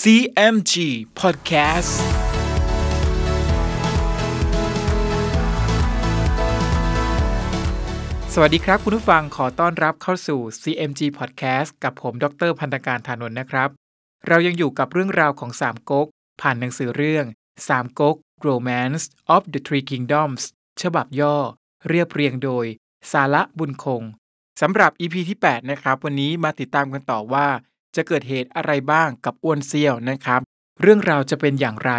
CMG Podcast สวัสดีครับคุณผู้ฟังขอต้อนรับเข้าสู่ CMG Podcast กับผมดรพันธการธานนท์นะครับ เรายังอยู่กับเรื่องราวของสามก๊กผ่านหนังสือเรื่องสามก๊ก Romance of the Three Kingdoms ฉบับย่อ เรียบเรียงโดย สาระบุญคงสำหรับ EP ที่ 8 นะครับ วันนี้มาติดตามกันต่อว่า จะเกิดเหตุอะไรบ้างกับอ้วนเซี่ยวนะครับ เรื่องราวจะเป็นอย่างไร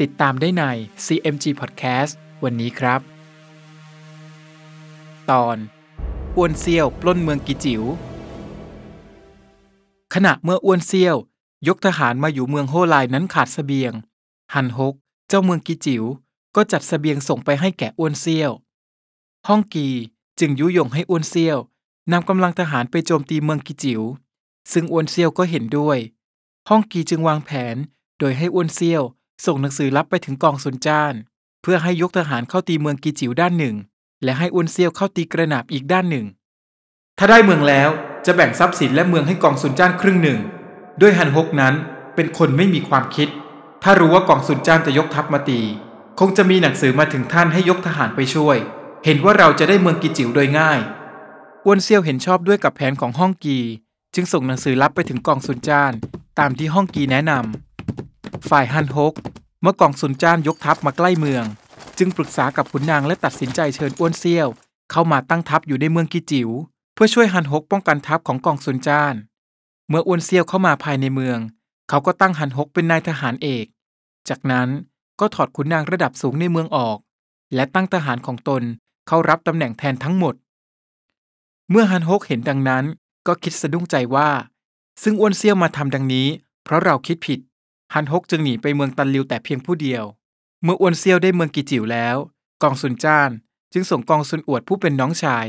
ติดตามได้ใน CMG Podcast วันนี้ครับ ตอนอ้วนเซี่ยวปล้นเมืองกิจิว๋วขณะเมื่ออ้วนเซี่ยว ยกทหารมาอยู่เมืองโฮไลนั้นขาดสเสบียงฮันฮก เจ้าเมืองกิจิว๋วก็จัดสเสบียงส่งไปให้แก่อ้วนเซี่ยวฮ่องกีจึงยุยงให้อ้วนเซี่ยวนำกำลังทหารไปโจมตีเมืองกิจิว๋ว ซึ่งอ้วนเซียวก็เห็นด้วย ฮ่องกีจึงวางแผนโดยให้อ้วนเซียวส่งหนังสือลับไปถึงกองซุนจ้าน เพื่อให้ยกทหารเข้าตีเมืองกิจิว๋วด้านหนึ่ง และให้อ้วนเซียวเข้าตีกระหนาบอีกด้านหนึ่ง ถ้าได้เมืองแล้วจะแบ่งทรัพย์สินและเมืองให้กองซุนจ้านครึ่งหนึ่ง ด้วยฮันฮกนั้นเป็นคนไม่มีความคิด ถ้ารู้ว่ากองซุนจ้านจะยกทัพมาตี คงจะมีหนังสือมาถึงท่านให้ยกทหารไปช่วย เห็นว่าเราจะได้เมืองกิจิ๋วโดยง่ายอ้วนเซียวเห็นชอบด้วยกับแผนของฮ่องกี จึงส่งหนังสือลับไปถึงกองซุนจ้านตามที่ฮ่องกีแนะนำฝ่ายฮันฮก เมื่อกองซุนจ้านยกทัพมาใกล้เมือง จึงปรึกษากับขุนนางและตัดสินใจเชิญอ้วนเซียว เข้ามาตั้งทัพอยู่ในเมืองกิจิ๋วเพื่อช่วยฮันฮกป้องกันทัพของกองซุนจ้าน เมื่ออ้วนเซียวเข้ามาภายในเมือง เขาก็ตั้งฮันฮกเป็นนายทหารเอก จากนั้นก็ถอดขุนนางระดับสูงในเมืองออก และตั้งทหารของตนเข้ารับตำแหน่งแทนทั้งหมด เมื่อฮันฮกเห็นดังนั้น ก็คิดสะดุ้งใจว่า ซึ่งอ้วนเซี่ยวมาทำดังนี้ เพราะเราคิดผิด ฮันฮกจึงหนีไปเมืองตันลิวแต่เพียงผู้เดียว เมื่ออ้วนเซี่ยวได้เมืองกิจิ๋วแล้ว กองซุนจ้าน จึงส่งกองซุนอวดผู้เป็นน้องชาย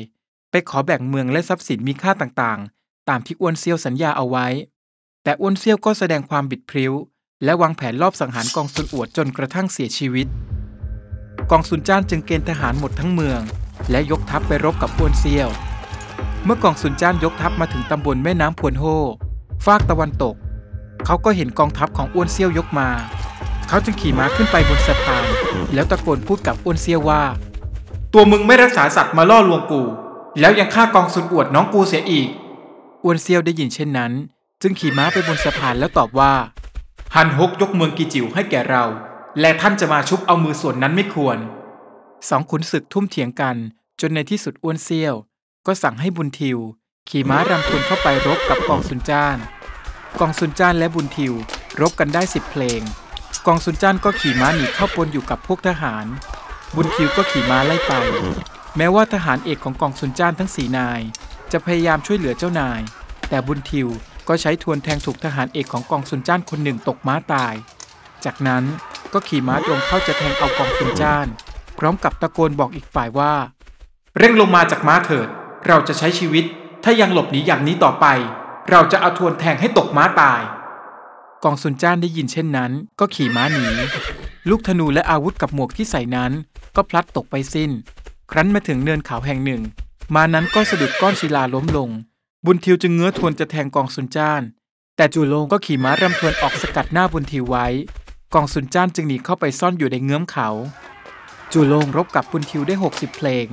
ไปขอแบ่งเมืองและทรัพย์สินมีค่าต่างๆ ตามที่อ้วนเซี่ยวสัญญาเอาไว้ แต่อ้วนเซี่ยวก็แสดงความบิดพริ้ว และวางแผนลอบสังหารกองซุนอวดจนกระทั่งเสียชีวิต กองซุนจ้านจึงเกณฑ์ทหารหมดทั้งเมือง และยกทัพไปรบกับอ้วนเซียว เมื่อกองซุนจ้านยกทัพมาถึงตำบลแม่น้ำพวนโฮฟากตะวันตก เขาก็เห็นกองทัพของอ้วนเซียวยกมา เขาจึงขี่ม้าขึ้นไปบนสะพาน แล้วตะโกนพูดกับอ้วนเซียวว่า ตัวมึงไม่รักษาสัตว์มาล่อลวงกู แล้วยังฆ่ากองซุนอวดน้องกูเสียอีกอ้วนเซียวได้ยินเช่นนั้น จึงขี่ม้าไปบนสะพานแล้วตอบว่าฮันฮกยกเมืองกิจิ๋วให้แก่เรา และท่านจะมาชุบเอามือส่วนนั้นไม่ควร สองขุนศึกทุ่มเถียงกัน จนในที่สุดอ้วนเซียว ก็สั่งให้บุญทิว ขี่ม้ารำพลเข้าไปรบกับกองซุนจ้าน กองซุนจ้านและบุญทิวรบกันได้สิบเพลง กองซุนจ้านก็ขี่ม้าหนีเข้าปนอยู่กับพวกทหาร บุญทิวก็ขี่ม้าไล่ไป แม้ว่าทหารเอกของกองซุนจ้านทั้งสี่นาย จะพยายามช่วยเหลือเจ้านาย แต่บุญทิวก็ใช้ทวนแทงถูกทหารเอกของกองซุนจ้านคนหนึ่งตกม้าตาย จากนั้นก็ขี่ม้าตรงเข้าจะแทงเอากองซุนจ้าน พร้อมกับตะโกนบอกอีกฝ่ายว่า เร่งลงมาจากม้าเถิด เราจะใช้ชีวิต ถ้ายังหลบหนีอย่างนี้ต่อไป เราจะเอาทวนแทงให้ตกม้าตาย กองซุนจ้านได้ยินเช่นนั้น ก็ขี่ม้าหนี ลูกธนูและอาวุธกับหมวกที่ใส่นั้น ก็พลัดตกไปสิ้น ครั้นมาถึงเนินเขาแห่งหนึ่ง มานั้นก็สะดุดก้อนศิลาล้มลง บุญทิวจึงเงื้อทวนจะแทงกองซุนจ้าน แต่จูโลงก็ขี่ม้ารำทวนออกสกัดหน้าบุญทิวไว้ กองซุนจ้านจึงหนีเข้าไปซ่อนอยู่ในเงื้อมเขา จูโลงรบกับบุญทิวได้ 60 เพลง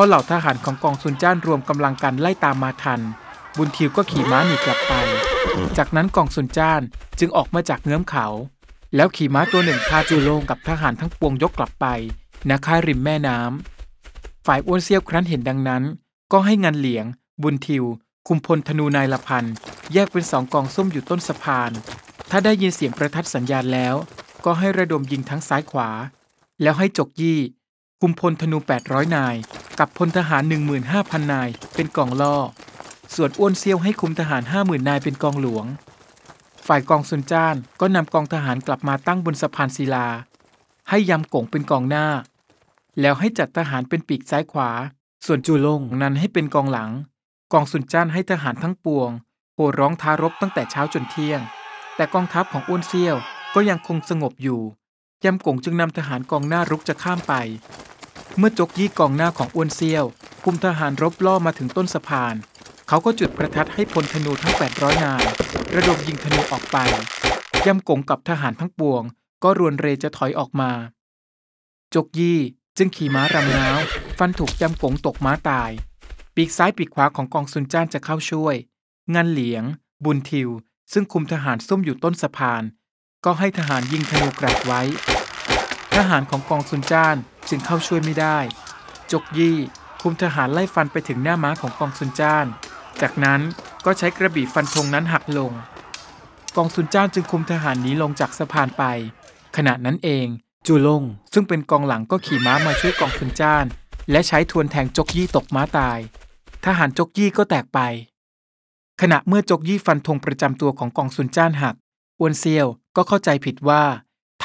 พอเหล่าทหารของกองซุนจ้านรวมกำลังกันไล่ตามมาทัน บุญทิวก็ขี่ม้าหนีกลับไป จากนั้นกองซุนจ้านจึงออกมาจากเงื้อมเขา แล้วขี่ม้าตัวหนึ่งพาจูโลงกับทหารทั้งปวงยกกลับไปณค่ายริมแม่น้ำฝ่ายอ้วนเซียวครั้นเห็นดังนั้น ก็ให้งานเหลียง บุญทิว คุมพลธนูนายละพันแยกเป็นสองกองซุ่มอยู่ต้นสะพาน ถ้าได้ยินเสียงประทัดสัญญาณแล้ว ก็ให้ระดมยิงทั้งซ้ายขวา แล้วให้จกยี่คุมพลธนู800นาย กับพลทหาร 15,000 นายเป็นกองล่อ ส่วนอ้วนเซียวให้คุมทหาร 50,000 นายเป็นกองหลวง ฝ่ายกองซุนจ้านก็นำกองทหารกลับมาตั้งบนสะพานศิลา ให้ยำกงเป็นกองหน้า แล้วให้จัดทหารเป็นปีกซ้ายขวา ส่วนจูลงนั้นให้เป็นกองหลัง กองซุนจ้านให้ทหารทั้งปวงโห่ร้องท้ารบตั้งแต่เช้าจนเที่ยง แต่กองทัพของอ้วนเซียวก็ยังคงสงบอยู่ยำกงจึงนำทหารกองหน้ารุกจะข้ามไป เมื่อจกยี่กองหน้าของอ้วนเซียวคุมทหารรบล่อมาถึงต้นสะพาน เขาก็จุดประทัดให้พลธนูทั้ง 800 นาย ระดมยิงธนูออกไปย่ำกงกับทหารทั้งปวง ก็รวนเรจะถอยออกมา จกยี่จึงขี่ม้ารำน้าวฟันถูกย่ำกงตกม้าตาย ปีกซ้ายปีกขวาของกองซุนจ้านจะเข้าช่วย งันเหลียง บุญทิว ซึ่งคุมทหารซุ่มอยู่ต้นสะพาน ก็ให้ทหารยิงธนูกราดไว้ ทหารของกองซุนจ้านจึงเข้าช่วยไม่ได้ จกยี่คุมทหารไล่ฟันไปถึงหน้าม้าของกองซุนจ้าน จากนั้นก็ใช้กระบี่ฟันธงนั้นหักลง กองซุนจ้านจึงคุมทหารหนีลงจากสะพานไป ขณะนั้นเอง จูลงซึ่งเป็นกองหลังก็ขี่ม้ามาช่วยกองซุนจ้าน และใช้ทวนแทงจกยี่ตกม้าตาย ทหารจกยี่ก็แตกไป ขณะเมื่อจกยี่ฟันธงประจำตัวของกองซุนจ้านหักอวนเซียวก็เข้าใจผิดว่า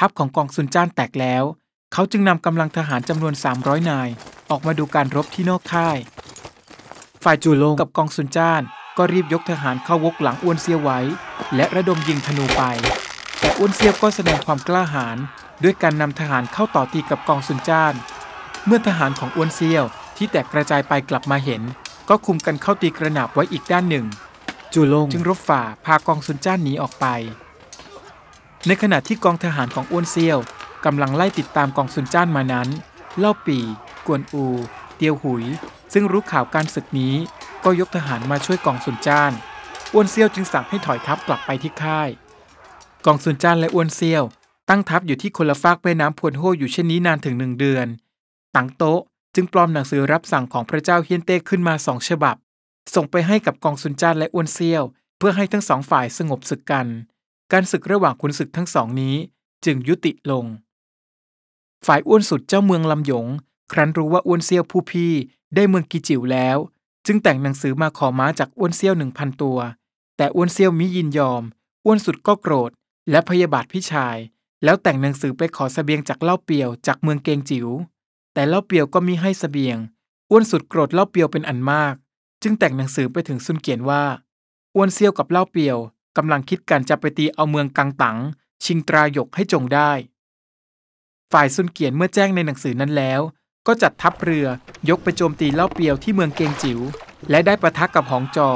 ทัพของกองซุนจ้านแตกแล้ว เขาจึงนำกำลังทหารจำนวน 300 นาย ออกมาดูการรบที่นอกค่าย ฝ่ายจูลงกับกองซุนจ้าน ก็รีบยกทหารเข้าวกหลังอ้วนเซียวไว้ และระดมยิงธนูไป แต่อ้วนเซียวก็แสดงความกล้าหาญด้วยการนำทหารเข้าต่อตีกับกองซุนจ้าน เมื่อทหารของอ้วนเซียวที่แตกกระจายไปกลับมาเห็น ก็คุมกันเข้าตีกระหนาบไว้อีกด้านหนึ่ง จูลงจึงรบฝ่าพากองซุนจ้านหนีออกไป ในขณะที่กองทหารของอ้วนเซียวกำลังไล่ติดตามกองซุนจ้านมานั้น เล่าปีกวนอู เตียวหุย ซึ่งรู้ข่าวการศึกนี้ ก็ยกทหารมาช่วยกองซุนจ้าน อ้วนเซียวจึงสั่งให้ถอยทัพกลับไปที่ค่าย กองซุนจ้านและอ้วนเซียว ตั้งทัพอยู่ที่คนละฟากแม่น้ำพวนโฮอยู่เช่นนี้นานถึงหนึ่งเดือน ตังโต๊ะจึงปลอมหนังสือรับสั่งของพระเจ้าเฮียนเต้ขึ้นมาสองฉบับ ส่งไปให้กับกองซุนจ้านและอ้วนเซียว เพื่อให้ทั้งสองฝ่ายสงบศึกกัน การศึกระหว่างขุนศึกทั้งสองนี้จึงยุติลง ฝ่ายอ้วนสุดเจ้าเมืองลำหยง ครั้นรู้ว่าอ้วนเซียวผู้พี่ได้เมืองกิจิวแล้ว จึงแต่งหนังสือมาขอม้าจากอ้วนเซียวหนึ่งพันตัว แต่อ้วนเซียวมิยินยอม อ้วนสุดก็โกรธ และพยาบาทพี่ชาย แล้วแต่งหนังสือไปขอสเสบียงจากเล่าเปียวจากเมืองเกงจิว๋วแต่เล่าเปียวก็มิให้สเสบียง อ้วนสุดโกรธเล่าเปียวเป็นอันมาก จึงแต่งหนังสือไปถึงซุนเกียนว่าอ้วนเซียวกับเล่าเปียว กำลังคิดกันจะไปตีเอาเมืองกังตังชิงตราหยกให้จงได้ ฝ่ายซุนเกียนเมื่อแจ้งในหนังสือนั้นแล้ว ก็จัดทัพเรือยกไปโจมตีเล่าเปียวที่เมืองเกงจิว๋วและได้ประทักกับหองจอ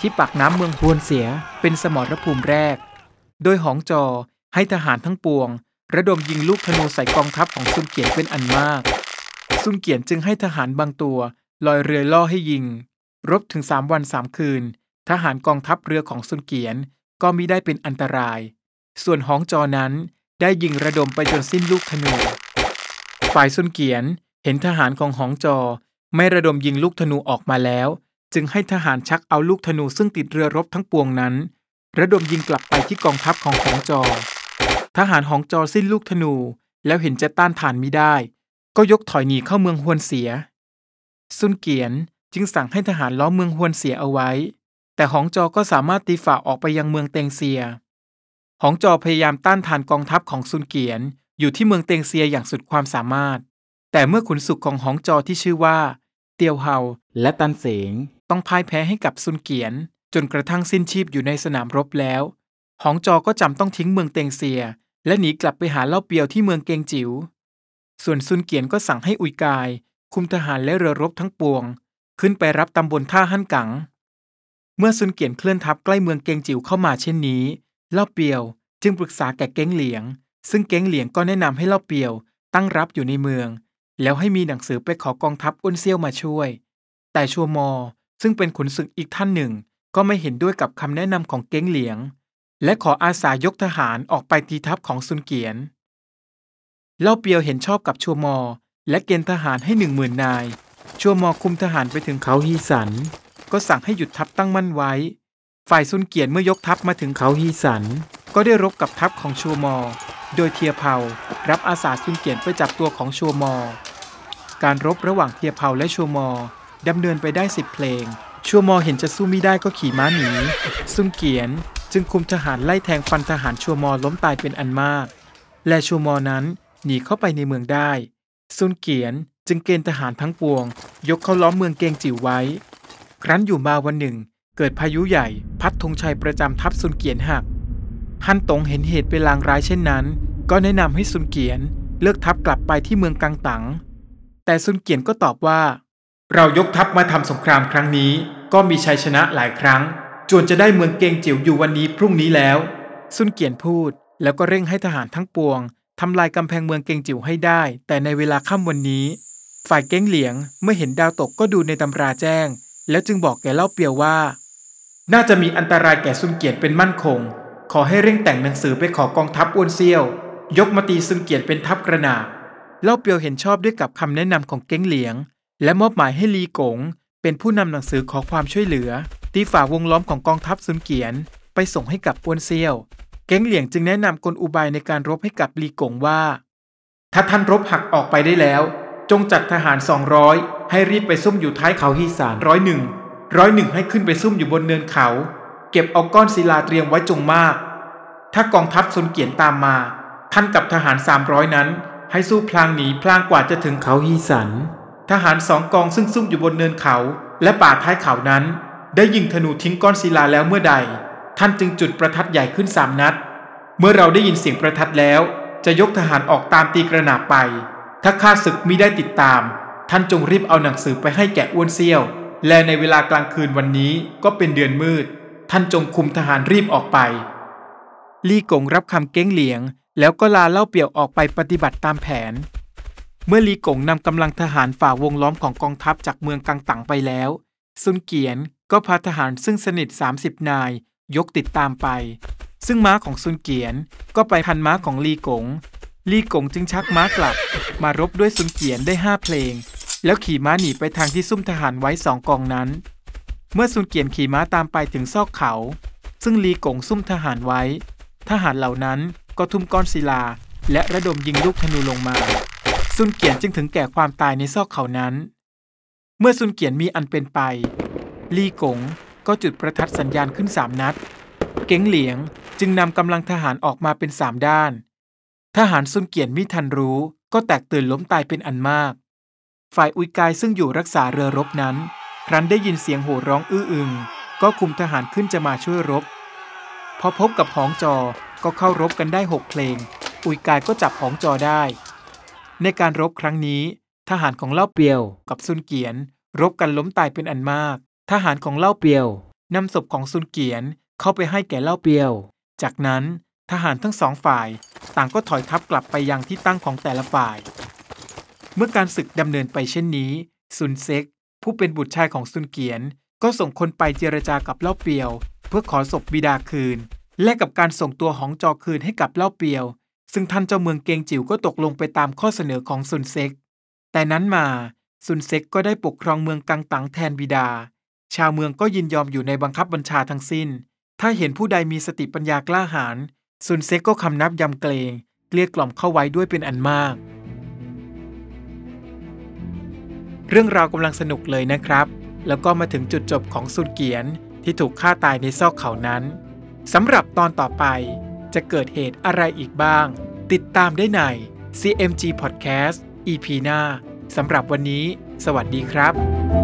ที่ปากน้ำเมืองฮวนเสียเป็นสมรภูมิแรก โดยหองจอให้ทหารทั้งปวง ระดมยิงลูกธนูใส่กองทัพของซุนเกียนเป็นอันมาก ซุนเกียนจึงให้ทหารบางตัวลอยเรือล่อให้ยิง รบถึงสามวันสามคืน ทหารกองทัพเรือของซุนเกียน ก็มิได้เป็นอันตราย ส่วนห้องจอนั้นได้ยิงระดมไปจนสิ้นลูกธนู ฝ่ายซุนเกียนเห็นทหารของห้องจอไม่ระดมยิงลูกธนูออกมาแล้ว จึงให้ทหารชักเอาลูกธนูซึ่งติดเรือรบทั้งปวงนั้น ระดมยิงกลับไปที่กองทัพของหองจอ ทหารหองจอสิ้นลูกธนู แล้วเห็นจะต้านทานมิได้ ก็ยกถอยหนีเข้าเมืองฮวนเสีย ซุนเกียนจึงสั่งให้ทหารล้อมเมืองฮวนเสียเอาไว้ แต่หองจอก็สามารถตีฝ่าออกไปยังเมืองเตงเซีย หองจอพยายามต้านทานกองทัพของซุนเกียน อยู่ที่เมืองเตงเซียอย่างสุดความสามารถ แต่เมื่อขุนศึกของหองจอที่ชื่อว่า เตียวเฮาและตันเสงต้องพ่ายแพ้ให้กับซุนเกียน จนกระทั่งสิ้นชีพอยู่ในสนามรบแล้ว หองจอก็จำต้องทิ้งเมืองเตงเซีย และหนีกลับไปหาเล่าเปียวที่เมืองเกงจิว๋ว ส่วนซุนเกียนก็สั่งให้อุยกาย คุมทหารและเรือรบทั้งปวง ขึ้นไปรับตำบลท่าฮั่นกัง เมื่อซุนเกียนเคลื่อนทัพใกล้เมืองเกงจิ๋วเข้ามาเช่นนี้เล่าเปียวจึงปรึกษาแก่เก้งเหลียง ซึ่งเก้งเหลียงก็แนะนำให้เล่าเปียวตั้งรับอยู่ในเมือง แล้วให้มีหนังสือไปขอกองทัพอ้นเซี่ยวมาช่วย แต่ชัวมอ ซึ่งเป็นขุนศึกอีกท่านหนึ่ง ก็ไม่เห็นด้วยกับคำแนะนำของเก้งเหลียง และขออาสายกทหารออกไปตีทัพของซุนเกียน เล่าเปียวเห็นชอบกับชัวมอ และเกณฑ์ทหารให้หนึ่งหมื่นนาย ชัวมอคุมทหารไปถึงเขาฮีสัน ก็สั่งให้หยุดทัพตั้งมั่นไว้ ฝ่ายซุนเกียนเมื่อยกทัพมาถึงเขาฮีสัน ก็ได้รบกับทัพของชัวมอ โดยเทียเผารับอาสาซุนเกียนไปจับตัวของชัวมอ การรบระหว่างเทียเผาและชัวมอดำเนินไปได้สิบเพลง ชัวมอเห็นจะสู้ไม่ได้ก็ขี่ม้าหนีซุนเกียนจึงคุมทหารไล่แทงฟันทหารชัวมอล้มตายเป็นอันมาก และชัวมอนั้นหนีเข้าไปในเมืองได้ซุนเกียนจึงเกณฑ์ทหารทั้งปวง ยกเข้าล้อมเมืองเกงจิ๋วไว้ ครั้นอยู่มาวันหนึ่ง เกิดพายุใหญ่พัดธงชัยประจำทัพซุนเกียนหักฮันตงเห็นเหตุเป็นลางร้ายเช่นนั้น ก็แนะนำให้ซุนเกียนเลือกทัพกลับไปที่เมืองกังตัง แต่ซุนเกียนก็ตอบว่า เรายกทัพมาทำสงครามครั้งนี้ ก็มีชัยชนะหลายครั้ง จวนจะได้เมืองเกงจิ๋วอยู่วันนี้พรุ่งนี้แล้ว ซุนเกียนพูด แล้วก็เร่งให้ทหารทั้งปวงทำลายกำแพงเมืองเกงจิ๋วให้ได้ แต่ในเวลาค่ำวันนี้ ฝ่ายเก้งเหลียงเมื่อเห็นดาวตกก็ดูในตำราแจ้ง แล้วจึงบอกแก่เล่าเปียวว่า น่าจะมีอันตรายแก่ซุนเกียนเป็นมั่นคง ขอให้เร่งแต่งหนังสือไปขอกองทัพอ้วนเซียว ยกมาตีซุนเกียนเป็นทัพกระนาบเล่าเปียวเห็นชอบด้วยกับคำแนะนำของเก้งเหลียง และมอบหมายให้ลีกง เป็นผู้นำหนังสือขอความช่วยเหลือ ตีฝ่าวงล้อมของกองทัพซุนเกียน ไปส่งให้กับอ้วนเซียว เก้งเหลียงจึงแนะนำกลอุบายในการรบให้กับลีกงว่า ถ้าท่านรบหักออกไปได้แล้ว จงจัดทหาร200ให้รีบไปซุ่มอยู่ท้ายเขาฮีสานร้อยหนึ่งร้อยหนึ่งให้ขึ้นไปซุ่มอยู่บนเนินเขา เก็บเอาก้อนศิลาเตรียมไว้จงมาก ถ้ากองทัพซุนเกียนตามมา ท่านกับทหาร300นั้น ให้สู้พลางหนีพลางกว่าจะถึงเขาฮีสัน ทหารสองกองซึ่งซุ่มอยู่บนเนินเขา และป่าท้ายเขานั้น ได้ยิงธนูทิ้งก้อนศิลาแล้วเมื่อใด ท่านจึงจุดประทัดใหญ่ขึ้นสามนัด เมื่อเราได้ยินเสียงประทัดแล้ว จะยกทหารออกตามตีกระหนาบไป ถ้าข้าศึกมิได้ติดตาม ท่านจงรีบเอาหนังสือไปให้แก่อ้วนเซี่ยว และในเวลากลางคืนวันนี้ก็เป็นเดือนมืด ท่านจงคุมทหารรีบออกไป ลี่กงรับคำเก้งเหลียง แล้วก็ลาเล่าเปียวออกไปปฏิบัติตามแผน เมื่อลีกงนำกำลังทหารฝ่าวงล้อมของกองทัพจากเมืองกังตังไปแล้วซุนเกียนก็พาทหารซึ่งสนิท 30 นาย ยกติดตามไป ซึ่งม้าของซุนเกียนก็ไปพันม้าของลีกง ลีกงจึงชักม้ากลับ มารบด้วยซุนเกียนได้ห้าเพลง แล้วขี่ม้าหนีไปทางที่ซุ่มทหารไว้สองกองนั้น เมื่อซุนเกียนขี่ม้าตามไปถึงซอกเขา ซึ่งลีกงซุ่มทหารไว้ ทหารเหล่านั้นก็ทุ่มก้อนศิลา และระดมยิงลูกธนูลงมา ซุนเกียนจึงถึงแก่ความตายในซอกเขานั้น เมื่อซุนเกียนมีอันเป็นไป ลี่กงก็จุดประทัดสัญญาณขึ้นสามนัด เก๋งเหลียงจึงนำกำลังทหารออกมาเป็นสามด้าน ทหารซุนเกียนมิทันรู้ ก็แตกตื่นล้มตายเป็นอันมาก ฝ่ายอุยกายซึ่งอยู่รักษาเรือรบนั้น ครั้นได้ยินเสียงโห่ร้องอื้ออึง ก็คุมทหารขึ้นจะมาช่วยรบ พอพบกับหองจอก็เข้ารบกันได้หกเพลง อุยกายก็จับหองจอได้ ในการรบครั้งนี้ ทหารของเล่าเปียวกับซุนเกียน รบกันล้มตายเป็นอันมาก ทหารของเล่าเปียวนำศพของซุนเกียนเข้าไปให้แก่เล่าเปียว จากนั้นทหารทั้งสองฝ่าย ต่างก็ถอยทัพกลับไปยังที่ตั้งของแต่ละฝ่าย เมื่อการศึกดำเนินไปเช่นนี้ ซุนเซ็ก ผู้เป็นบุตรชายของซุนเกียน ก็ส่งคนไปเจรจากับเล่าเปียว เพื่อขอศพบิดาคืน และกับการส่งตัวหองจอคืนให้กับเล่าเปียว ซึ่งท่านเจ้าเมืองเกงจิ๋วก็ตกลงไปตามข้อเสนอของซุนเซ็ก แต่นั้นมาซุนเซ็กก็ได้ปกครองเมืองกังตังแทนบิดา ชาวเมืองก็ยินยอมอยู่ในบังคับบัญชาทั้งสิ้น ถ้าเห็นผู้ใดมีสติปัญญากล้าหาญ ซุนเซ็กก็คำนับยำเกรงเกลี้ยกล่อมเข้าไว้ด้วยเป็นอันมาก เรื่องราวกำลังสนุกเลยนะครับ แล้วก็มาถึงจุดจบของซุนเกียนที่ถูกฆ่าตายในซอกเขานั้นสำหรับตอนต่อไปจะเกิดเหตุอะไรอีกบ้าง ติดตามได้ใน CMG Podcast EP หน้าสำหรับวันนี้ สวัสดีครับ